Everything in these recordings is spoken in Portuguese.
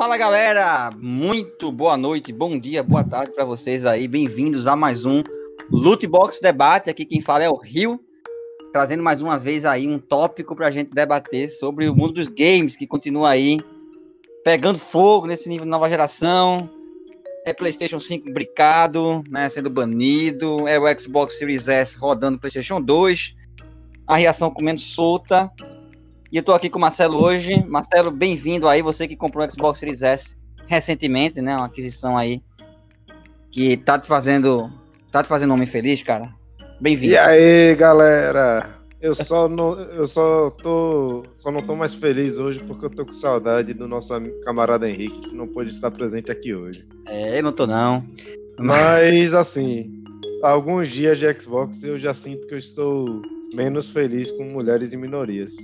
Fala galera, muito boa noite, bom dia, boa tarde para vocês aí, bem-vindos a mais um Loot Box Debate. Aqui quem fala é o Rio, trazendo mais uma vez aí um tópico para a gente debater sobre o mundo dos games que continua aí pegando fogo nesse nível de nova geração. É PlayStation 5 bricado, né, sendo banido, é o Xbox Series S rodando PlayStation 2, a reação comendo solta. E eu tô aqui com o Marcelo hoje. Marcelo, bem-vindo aí, você que comprou o Xbox Series S recentemente, né, uma aquisição aí que tá te fazendo, tá te fazendo homem feliz, cara. Bem-vindo. E aí, galera? Eu só não, eu só tô, só não tô mais feliz hoje porque eu tô com saudade do nosso camarada Henrique que não pôde estar presente aqui hoje. É, eu não tô não. Mas assim, alguns dias de Xbox eu já sinto que eu estou menos feliz com mulheres e minorias.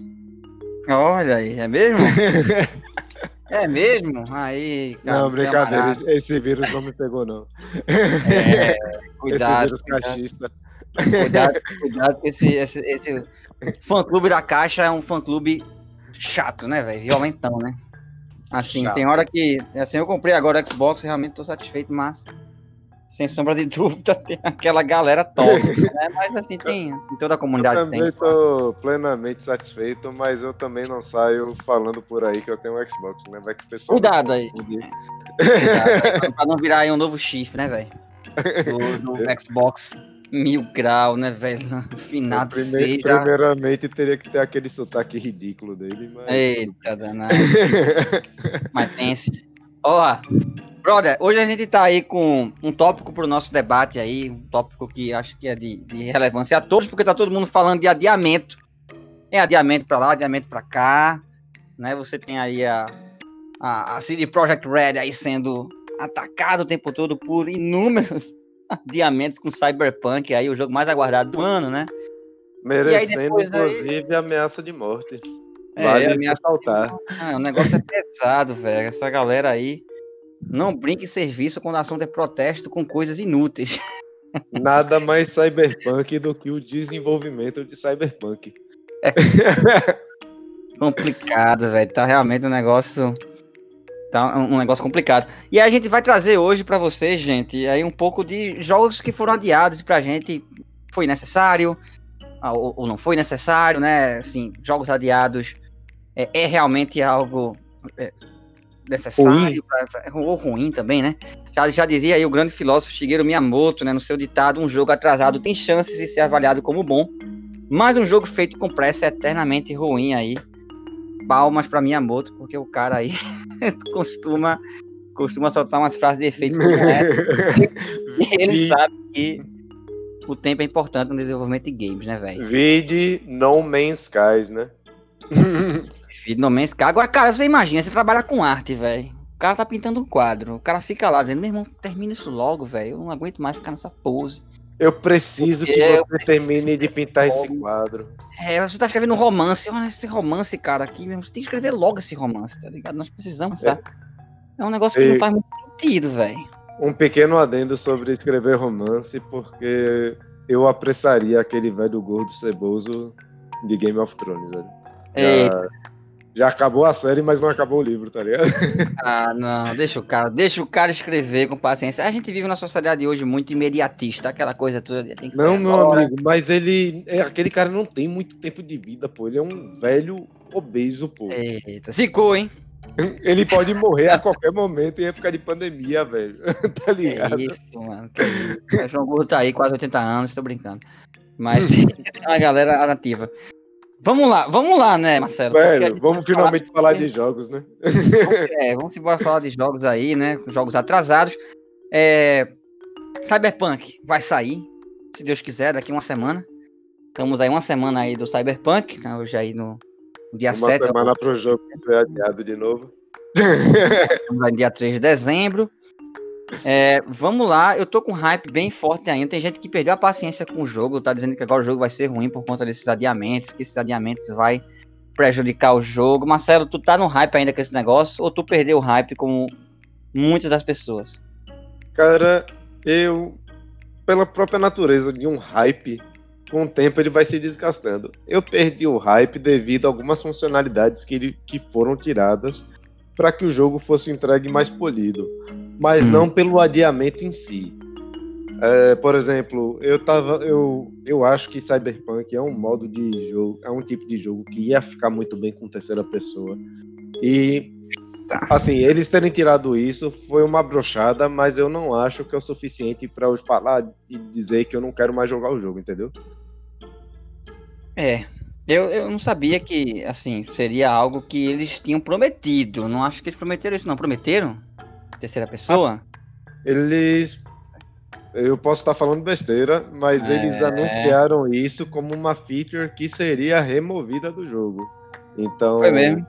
Olha aí, é mesmo? é mesmo? Aí, cara, Não, brincadeira, esse, esse vírus não me pegou não. É, cuidado. Esse vírus cuidado. cachista. Cuidado, cuidado que esse, esse, esse fã-clube da Caixa é um fã-clube chato, né, velho? Violentão, né? Assim, chato. tem hora que... Assim, eu comprei agora o Xbox e realmente tô satisfeito, mas... Sem sombra de dúvida, tem aquela galera tóxica, né? Mas assim, tem em toda a comunidade. Eu também tem, tô plenamente satisfeito, mas eu também não saio falando por aí que eu tenho um Xbox, né? Vai que o pessoal. Cuidado aí. Cuidado, pra não virar aí um novo chifre, né, velho? Do, do Xbox mil grau, né, velho? Finado Primeiro, seja. Primeiramente, teria que ter aquele sotaque ridículo dele, mas. Eita, danado. mas esse. Ó, brother, hoje a gente tá aí com um tópico pro nosso debate aí, um tópico que acho que é de, de relevância a todos, porque tá todo mundo falando de adiamento. É adiamento pra lá, adiamento pra cá, né? Você tem aí a, a, a CD Projekt Red aí sendo atacado o tempo todo por inúmeros adiamentos com Cyberpunk, aí o jogo mais aguardado do ano, né? Merecendo, inclusive, aí... ameaça de morte. É, vale ameaça saltar. Ah, o negócio é pesado, velho. Essa galera aí não brinque em serviço quando a assunto é protesto com coisas inúteis. Nada mais cyberpunk do que o desenvolvimento de cyberpunk. É. Complicado, velho. Tá realmente um negócio Tá um negócio complicado. E a gente vai trazer hoje para vocês, gente, aí um pouco de jogos que foram adiados e pra gente foi necessário ah, ou, ou não foi necessário, né? Assim, jogos adiados é, é realmente algo é, necessário pra, ou ruim também, né? Já, já dizia aí o grande filósofo Shigeru Miyamoto, né, no seu ditado, um jogo atrasado tem chances de ser avaliado como bom, mas um jogo feito com pressa é eternamente ruim aí palmas para Miyamoto, porque o cara aí costuma, costuma soltar umas frases de efeito. ele sabe que o tempo é importante no desenvolvimento de games, né, velho? Vide No Man's Skies, né? Vide No Man's. Agora, cara, você imagina, você trabalha com arte, velho. O cara tá pintando um quadro. O cara fica lá dizendo, meu irmão, termina isso logo, velho. Eu não aguento mais ficar nessa pose. Eu preciso que você termine de pintar esse quadro. É, você tá escrevendo um romance. Olha esse romance, cara, aqui mesmo. Você tem que escrever logo esse romance, tá ligado? Nós precisamos, é. É um negócio que e... não faz muito sentido, velho. Um pequeno adendo sobre escrever romance, porque eu apressaria aquele velho gordo ceboso de Game of Thrones, velho. Já, já acabou a série, mas não acabou o livro, tá ligado? Ah, não, deixa o cara, deixa o cara escrever com paciência. A gente vive na sociedade hoje muito imediatista, aquela coisa toda. Tem que não, meu amigo, mas ele. É, aquele cara não tem muito tempo de vida, pô. Ele é um velho obeso, pô. Eita, zicou, hein? Ele pode morrer a qualquer momento em época de pandemia, velho. tá ligado? É isso, mano. Que isso. João Gordo tá aí, quase 80 anos, tô brincando. Mas tem uma galera nativa. Vamos lá, vamos lá, né, Marcelo? Velho, vamos finalmente falar, de jogos, né? É, vamos embora falar de jogos aí, né? Jogos atrasados. É... Cyberpunk vai sair, se Deus quiser, daqui uma semana. Estamos aí uma semana aí do Cyberpunk, né? hoje aí no dia uma 7. Uma semana para o jogo ser adiado de novo. Estamos aí dia 3 de dezembro. É, vamos lá, eu tô com hype bem forte ainda. Tem gente que perdeu a paciência com o jogo, tá dizendo que agora o jogo vai ser ruim por conta desses adiamentos, que esses adiamentos vai prejudicar o jogo. Marcelo, tu tá no hype ainda com esse negócio ou tu perdeu o hype como muitas das pessoas? Cara, eu pela própria natureza de um hype, com o tempo ele vai se desgastando. Eu perdi o hype devido a algumas funcionalidades que, ele, que foram tiradas para que o jogo fosse entregue mais polido, mas hum. não pelo adiamento em si. É, por exemplo, eu tava, eu, eu acho que Cyberpunk é um modo de jogo, é um tipo de jogo que ia ficar muito bem com terceira pessoa. E tá. assim, eles terem tirado isso foi uma brochada, mas eu não acho que é o suficiente para eu falar e dizer que eu não quero mais jogar o jogo, entendeu? É, eu, eu não sabia que, assim, seria algo que eles tinham prometido. Não acho que eles prometeram isso, não. Prometeram? Terceira pessoa? Ah, eles. Eu posso estar falando besteira, mas é... eles anunciaram isso como uma feature que seria removida do jogo. Então. Foi mesmo.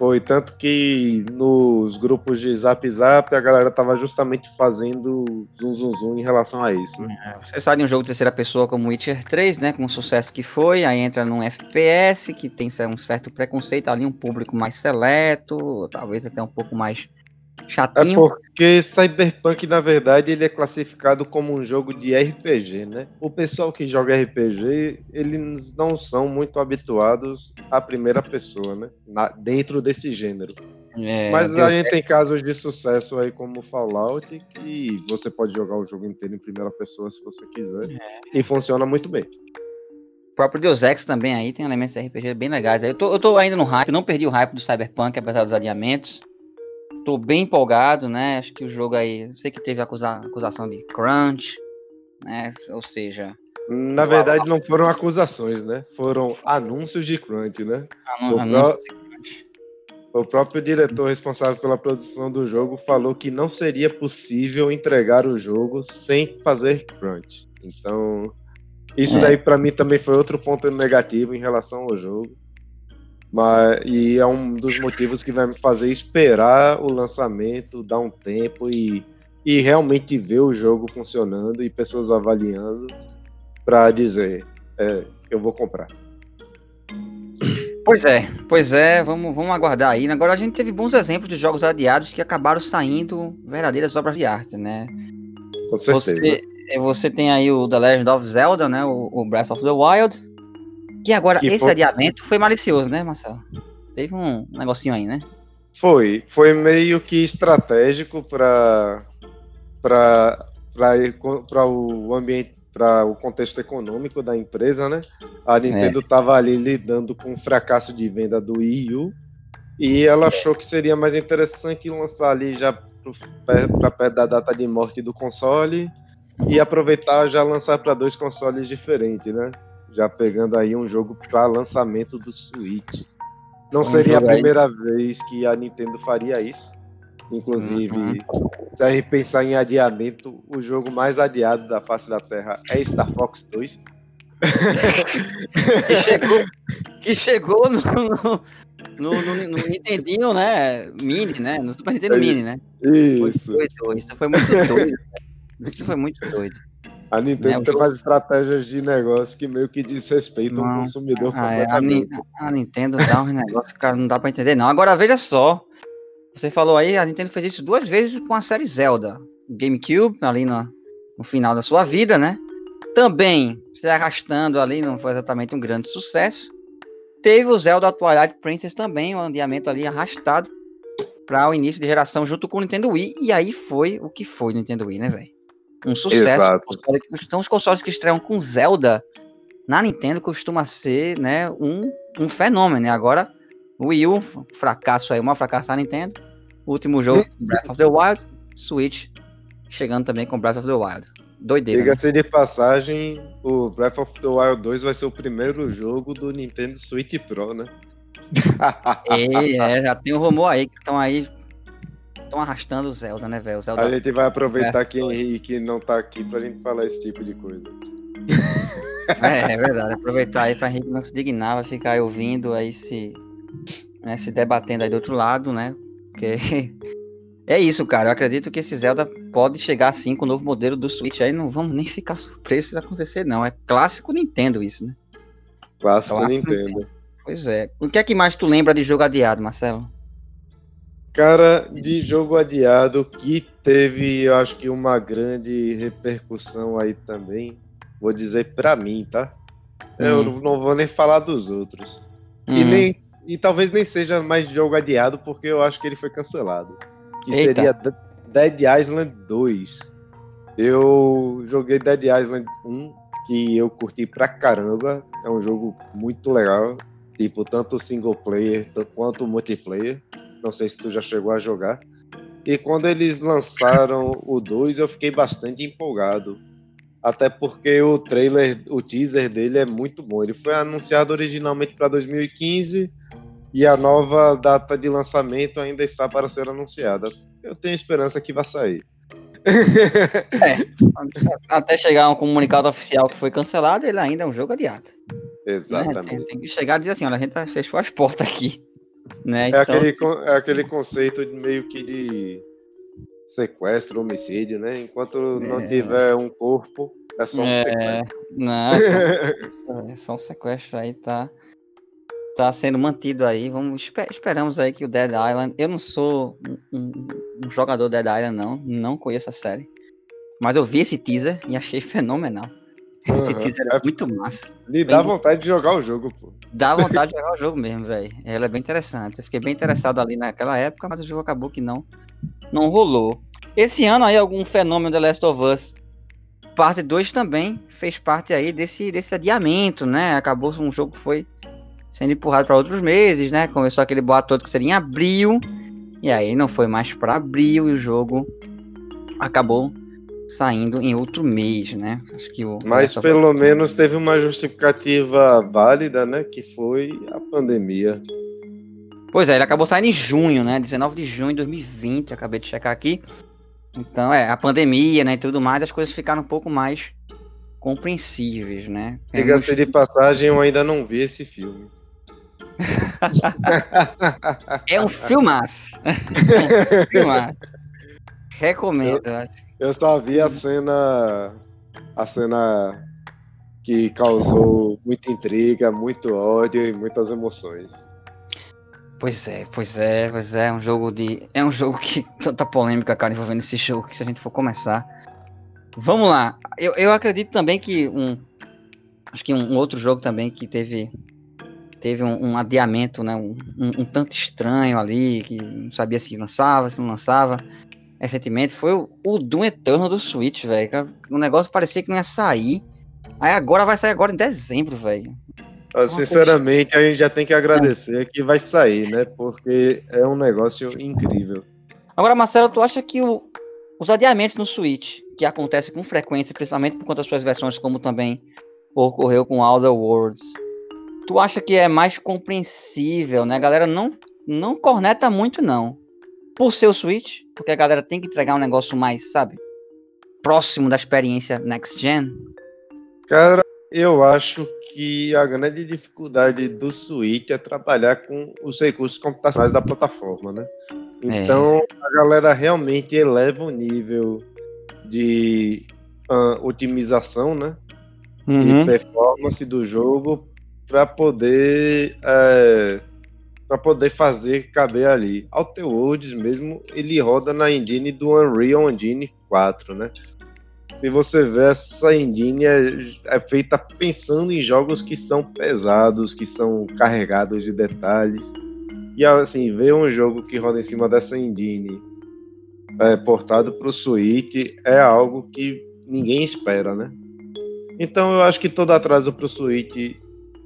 Foi tanto que nos grupos de Zap Zap a galera tava justamente fazendo zoom zoom zoom em relação a isso. É, você sabe de um jogo de terceira pessoa como Witcher 3, né? Com o sucesso que foi, aí entra num FPS que tem um certo preconceito ali, um público mais seleto, talvez até um pouco mais chatinho. É porque Cyberpunk, na verdade, ele é classificado como um jogo de RPG, né? O pessoal que joga RPG, eles não são muito habituados à primeira pessoa, né? Na, dentro desse gênero. É, Mas a gente tem casos de sucesso aí como Fallout que você pode jogar o jogo inteiro em primeira pessoa se você quiser. É. E funciona muito bem. O próprio Deus Ex também aí tem elementos de RPG bem legais. Eu tô, eu tô ainda no hype, não perdi o hype do Cyberpunk, apesar dos adiamentos. Tô bem empolgado, né? Acho que o jogo aí, sei que teve acusa, acusação de crunch, né? Ou seja, na verdade não foram acusações, né? Foram anúncios de crunch, né? o, pró... o próprio diretor responsável pela produção do jogo falou que não seria possível entregar o jogo sem fazer crunch. Então, isso é. daí para mim também foi outro ponto negativo em relação ao jogo. Mas, e é um dos motivos que vai me fazer esperar o lançamento, dar um tempo e, e realmente ver o jogo funcionando e pessoas avaliando para dizer, é, eu vou comprar. Pois é, pois é, vamos, vamos aguardar aí. Agora a gente teve bons exemplos de jogos adiados que acabaram saindo verdadeiras obras de arte, né? Com certeza. Você, você tem aí o The Legend of Zelda, né? O, o Breath of the Wild, que agora, que esse foi... adiamento foi malicioso, né, Marcelo? Teve um negocinho aí, né? Foi. Foi meio que estratégico para para o ambiente, para o contexto econômico da empresa, né? A Nintendo estava é. ali lidando com o fracasso de venda do Wii U e ela achou que seria mais interessante lançar ali já para perto da data de morte do console e aproveitar já lançar para dois consoles diferentes, né? Já pegando aí um jogo para lançamento do Switch. Não seria a primeira aí. vez que a Nintendo faria isso. Inclusive, uhum. se a gente pensar em adiamento, o jogo mais adiado da face da Terra é Star Fox 2. que chegou, que chegou no, no, no, no, Nintendinho, né? Mini, né? No Super Nintendo é, Mini, né? Isso. Foi doido, isso foi muito doido. isso foi muito doido. A Nintendo né, tem jogo... estratégias de negócio que meio que desrespeitam o consumidor ah, é, a, a, Nintendo dá um negócio que não dá pra entender, não. Agora veja só. Você falou aí, a Nintendo fez isso duas vezes com a série Zelda. GameCube, ali no, no final da sua vida, né? Também se arrastando ali, não foi exatamente um grande sucesso. Teve o Zelda Twilight Princess também, um andamento ali arrastado para o início de geração junto com o Nintendo Wii. E aí foi o que foi o Nintendo Wii, né, velho? Um sucesso. Então, os consoles que estreiam com Zelda na Nintendo costuma ser, né, um, um fenômeno, né? Agora, o Wii U, fracasso aí, uma fracasso da Nintendo. O último jogo, Breath of the Wild, Switch, chegando também com Breath of the Wild. Doideira. Diga-se né? de passagem, o Breath of the Wild 2 vai ser o primeiro jogo do Nintendo Switch Pro, né? é, é, já tem um rumor aí que estão aí estão arrastando o Zelda, né, velho? Zelda... A gente vai aproveitar é, que Henrique não tá aqui pra gente falar esse tipo de coisa. É, é verdade. Aproveitar aí pra Henrique não se dignar, vai ficar aí ouvindo, aí se, né, se debatendo aí do outro lado, né? Porque é isso, cara. Eu acredito que esse Zelda pode chegar assim com o novo modelo do Switch. Aí não vamos nem ficar surpresos se acontecer, não. É clássico Nintendo isso, né? Clássico, clássico Nintendo. Nintendo. Pois é. O que é que mais tu lembra de jogo adiado, Marcelo? Cara, de jogo adiado que teve, eu acho que uma grande repercussão aí também. Vou dizer para mim, tá? Hum. Eu não vou nem falar dos outros. Hum. E nem e talvez nem seja mais jogo adiado, porque eu acho que ele foi cancelado. Que Eita. seria Dead Island 2. Eu joguei Dead Island 1, que eu curti pra caramba. É um jogo muito legal. Tipo, tanto single player quanto multiplayer. Não sei se tu já chegou a jogar. E quando eles lançaram o 2, eu fiquei bastante empolgado. Até porque o trailer, o teaser dele é muito bom. Ele foi anunciado originalmente para 2015 e a nova data de lançamento ainda está para ser anunciada. Eu tenho esperança que vai sair. É, até chegar um comunicado oficial que foi cancelado, ele ainda é um jogo adiado. Exatamente. Né? Tem, tem, que chegar e dizer assim: olha, a gente fechou as portas aqui. Né? É, então... aquele, é aquele conceito de meio que de sequestro, homicídio, né? Enquanto é... não tiver um corpo, é só um é... sequestro. Não, é só, é só um sequestro aí, tá? Tá sendo mantido aí. Vamos, esper, esperamos aí que o Dead Island. Eu não sou um, um, um jogador Dead Island, não. Não conheço a série. Mas eu vi esse teaser e achei fenomenal. Esse teaser é, é muito massa. Me dá vontade de jogar o jogo, pô. Dá vontade de jogar o jogo mesmo, velho. Ela é bem interessante. Eu fiquei bem interessado ali naquela época, mas o jogo acabou que não, não rolou. Esse ano aí, algum fenômeno The Last of Us parte 2 também fez parte aí desse, desse adiamento, né? Acabou um jogo que foi sendo empurrado para outros meses, né? Começou aquele boato todo que seria em abril, e aí não foi mais para abril e o jogo acabou saindo em outro mês, né? Acho que o Mas pelo menos teve uma justificativa válida, né? Que foi a pandemia. Pois é, ele acabou saindo em junho, né? 19 de junho de 2020, acabei de checar aqui. Então, é, a pandemia, né, e tudo mais, as coisas ficaram um pouco mais compreensíveis, né? Diga-se de passagem, eu ainda não vi esse filme. é um filmaço. é um filmaço. Recomendo, eu, acho. Eu só vi a cena. A cena que causou muita intriga, muito ódio e muitas emoções. Pois é, pois é, pois é, é um jogo de. É um jogo que. Tanta polêmica, cara, envolvendo esse jogo que se a gente for começar. Vamos lá. Eu, eu acredito também que um. Acho que um, um outro jogo também que teve. Teve um, um adiamento, né? Um, um, tanto estranho ali, que não sabia se lançava, se não lançava recentemente foi o, o Doom Eternal do Switch, velho. O negócio parecia que não ia sair. Aí agora vai sair agora em dezembro, velho. Ah, sinceramente, a gente já tem que agradecer que vai sair, né? Porque é um negócio incrível. Agora, Marcelo, tu acha que o, os adiamentos no Switch, que acontecem com frequência, principalmente por conta das suas versões, como também ocorreu com Outer Worlds, tu acha que é mais compreensível, né? A galera não, não corneta muito, não por ser o Switch, porque a galera tem que entregar um negócio mais, sabe, próximo da experiência next gen? Cara, eu acho que a grande dificuldade do Switch é trabalhar com os recursos computacionais da plataforma, né? Então é. a galera realmente eleva o nível de uh, otimização, né? Uhum. E performance do jogo para poder é, para poder fazer caber ali. Outer Worlds mesmo, ele roda na engine do Unreal Engine 4, né? Se você ver essa engine é, é, feita pensando em jogos que são pesados, que são carregados de detalhes. E assim, ver um jogo que roda em cima dessa engine é, portado para o Switch é algo que ninguém espera, né? Então eu acho que todo atraso para o Switch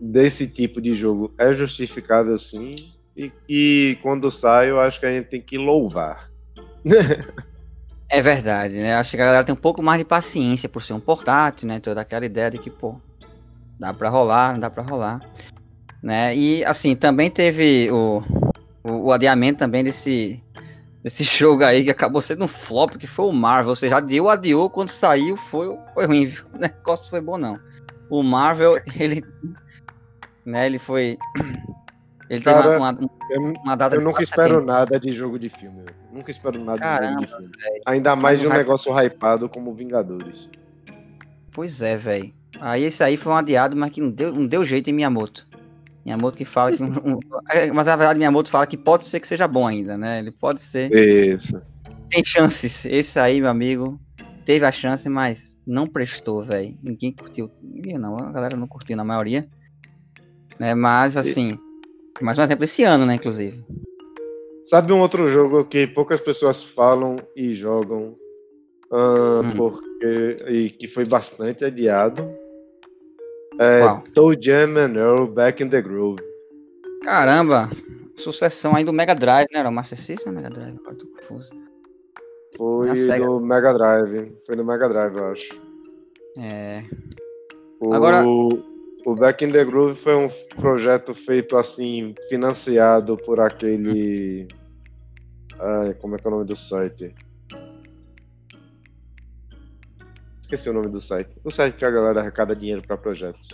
desse tipo de jogo é justificável sim. E, e quando sai, eu acho que a gente tem que louvar. é verdade, né? Acho que a galera tem um pouco mais de paciência por ser um portátil, né? Toda aquela ideia de que, pô, dá pra rolar, não dá pra rolar. Né? E assim, também teve o, o, o adiamento também desse, desse jogo aí que acabou sendo um flop, que foi o Marvel. Ou seja, adiou, adiou, quando saiu foi, foi ruim, viu? O negócio foi bom, não. O Marvel, ele. Né, ele foi. Ele Cara, tem uma, uma, uma data Eu nunca espero tempo. nada de jogo de filme. Eu nunca espero nada Caramba, de jogo de filme. Véio. Ainda mais de um negócio hypado como Vingadores. Pois é, velho. Aí esse aí foi um adiado, mas que não deu, não deu jeito em Miyamoto. Miyamoto que fala que. Um, um, mas na verdade, Miyamoto fala que pode ser que seja bom ainda, né? Ele pode ser. Isso. Tem chances. Esse aí, meu amigo, teve a chance, mas não prestou, velho. Ninguém curtiu. Ninguém não, a galera não curtiu na maioria. Né? Mas assim. Mais um exemplo esse ano, né, inclusive. Sabe um outro jogo que poucas pessoas falam e jogam uh, hum. porque e que foi bastante adiado? É Toe Jam and Earl Back in the Groove. Caramba, sucessão aí do Mega Drive, né? Era o Master System ou Mega Drive? Agora tô confuso. Foi do Mega Drive. Foi no Mega Drive, eu acho. É. O, Agora... o Back in the Groove foi um projeto feito assim, financiado por aquele. Ai, como é que é o nome do site? Esqueci o nome do site. O site que a galera arrecada dinheiro para projetos.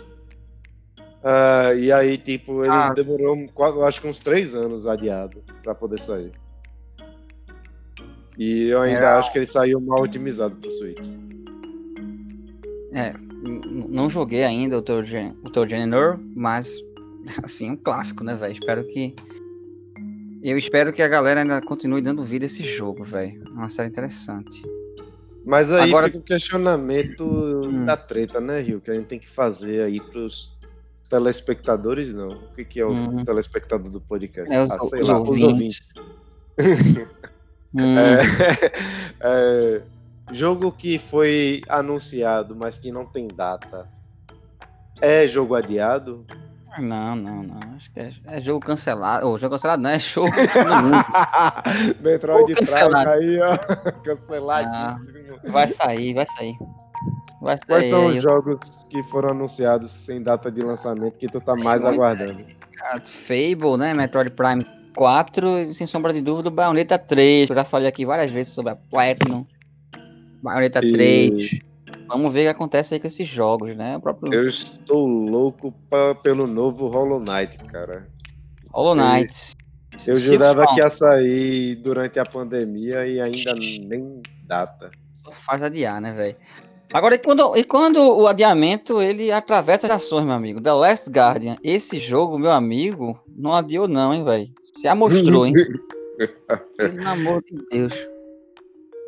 Uh, e aí, tipo, ele ah. demorou, eu acho que uns três anos adiado para poder sair. E eu ainda Era... acho que ele saiu mal otimizado pro Switch. É, não joguei ainda o Tour Genor, mas assim, um clássico, né, velho? Espero que eu espero que a galera ainda continue dando vida a esse jogo, velho. É uma série interessante. Mas aí Agora... fica o questionamento hum. da treta, né, Rio? Que a gente tem que fazer aí pros telespectadores, não. O que, que é o hum. telespectador do podcast? É, os, ah, sei os lá, ouvintes. os ouvintes. hum. é, é, jogo que foi anunciado, mas que não tem data. É jogo adiado? Não, não, não. Acho que é, é jogo cancelado. Ou jogo cancelado não, é show. Metroid Prime aí, ó. Canceladíssimo. Ah, vai sair, vai sair. Vai sair Quais são aí, os jogos que foram anunciados sem data de lançamento que tu tá mais aguardando? Fable, né? Metroid Prime 4 e sem sombra de dúvida o Bayonetta 3. Eu já falei aqui várias vezes sobre a Platinum. Bayonetta e... 3. Vamos ver o que acontece aí com esses jogos, né? Próprio... Eu estou louco pra, pelo novo Hollow Knight, cara. Hollow Knight. Eu, eu jurava que ia sair durante a pandemia e ainda nem data. Só faz adiar, né, velho? Agora, e quando, e quando o adiamento ele atravessa ações, meu amigo? The Last Guardian, esse jogo, meu amigo, não adiou, não, hein, velho? Se amostrou, hein? Pelo amor de Deus.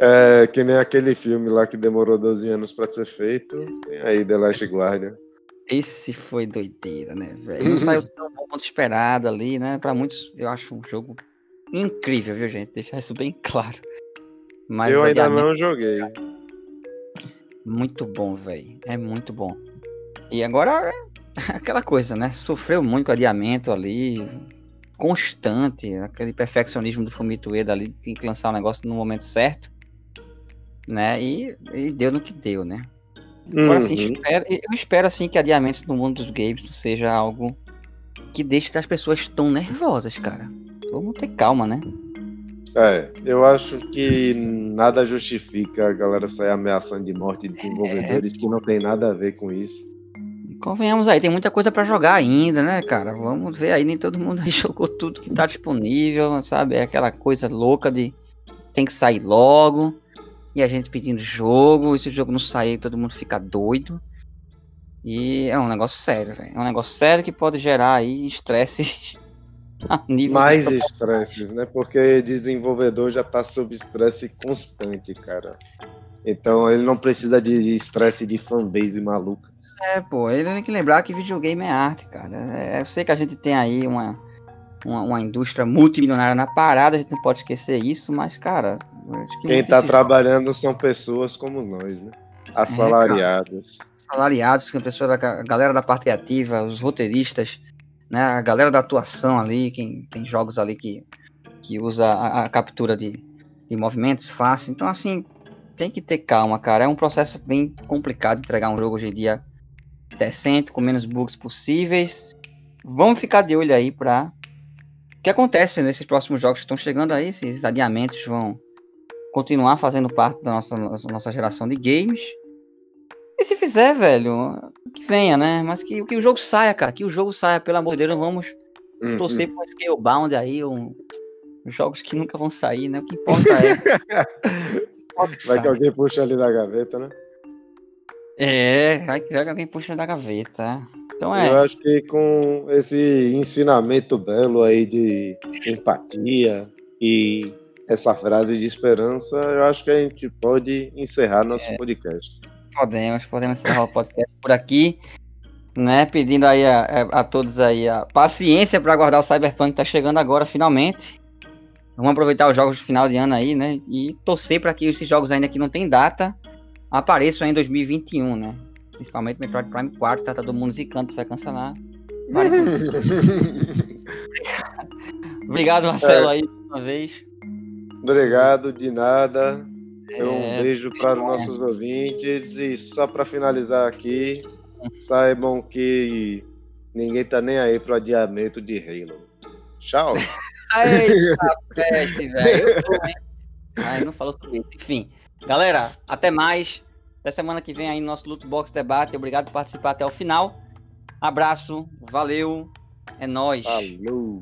É, que nem aquele filme lá que demorou 12 anos para ser feito. Tem aí The Last Guardian. Esse foi doideira, né, velho? Não saiu tão bom quanto esperado ali, né? Para muitos, eu acho um jogo incrível, viu, gente? Deixar isso bem claro. Mas eu ainda não joguei. Muito bom, velho. É muito bom. E agora, aquela coisa, né? Sofreu muito com adiamento ali, constante, aquele perfeccionismo do Fumito Ueda ali, tem que lançar o negócio no momento certo né? E, e deu no que deu, né? Agora, assim, uhum. espero, eu espero assim que adiamentos no mundo dos games seja algo que deixe as pessoas tão nervosas, cara. Vamos ter calma, né? É, eu acho que nada justifica a galera sair ameaçando de morte de desenvolvedores é... que não tem nada a ver com isso. Convenhamos aí, tem muita coisa para jogar ainda, né, cara? Vamos ver aí, nem todo mundo aí jogou tudo que tá disponível, sabe? É aquela coisa louca de tem que sair logo e a gente pedindo jogo, e se o jogo não sair, todo mundo fica doido. E é um negócio sério, velho. É um negócio sério que pode gerar aí estresse Mais estresse, né? Porque desenvolvedor já tá sob estresse constante, cara. Então ele não precisa de estresse de fanbase maluca. É, pô, ele tem que lembrar que videogame é arte, cara. É, eu sei que a gente tem aí uma, uma, uma indústria multimilionária na parada, a gente não pode esquecer isso, mas, cara, quem está trabalhando são pessoas como nós, né? Assalariados. É, Assalariados, que pessoas da a galera da parte criativa, os roteiristas, né? A galera da atuação ali, quem tem jogos ali que, que usa a, a captura de, de movimentos fácil. Então, assim, tem que ter calma, cara. É um processo bem complicado entregar um jogo hoje em dia decente, com menos bugs possíveis. Vamos ficar de olho aí para o que acontece nesses próximos jogos que estão chegando aí. Esses adiamentos vão continuar fazendo parte da nossa, nossa geração de games. E se fizer, velho, que venha, né? Mas que, que o jogo saia, cara. Que o jogo saia, pelo amor de Deus. Não vamos uhum. torcer para Scalebound aí, ou jogos que nunca vão sair, né? O que importa é. vai que alguém puxa ali da gaveta, né? É, vai que alguém puxa da gaveta. Então é. Eu acho que com esse ensinamento belo aí de empatia e essa frase de esperança, eu acho que a gente pode encerrar nosso é, podcast. Podemos, podemos encerrar o podcast por aqui. Né, pedindo aí a, a, a todos aí a paciência para aguardar o Cyberpunk que tá chegando agora, finalmente. Vamos aproveitar os jogos de final de ano aí, né? E torcer para que esses jogos ainda que não tem data apareçam em 2021, né? Principalmente Metroid Prime 4, tá todo mundo zicando, vai cancelar. Obrigado, Marcelo, é. aí, uma vez. Obrigado, de nada. É... Um beijo para os nossos ouvintes. E só para finalizar aqui, saibam que ninguém tá nem aí pro adiamento de Halo. Tchau. Eita, peste, velho. Ai, não falou sobre isso. Enfim, galera, até mais. Até semana que vem aí no nosso Loot Box Debate. Obrigado por participar até o final. Abraço, valeu, é nóis. Falou.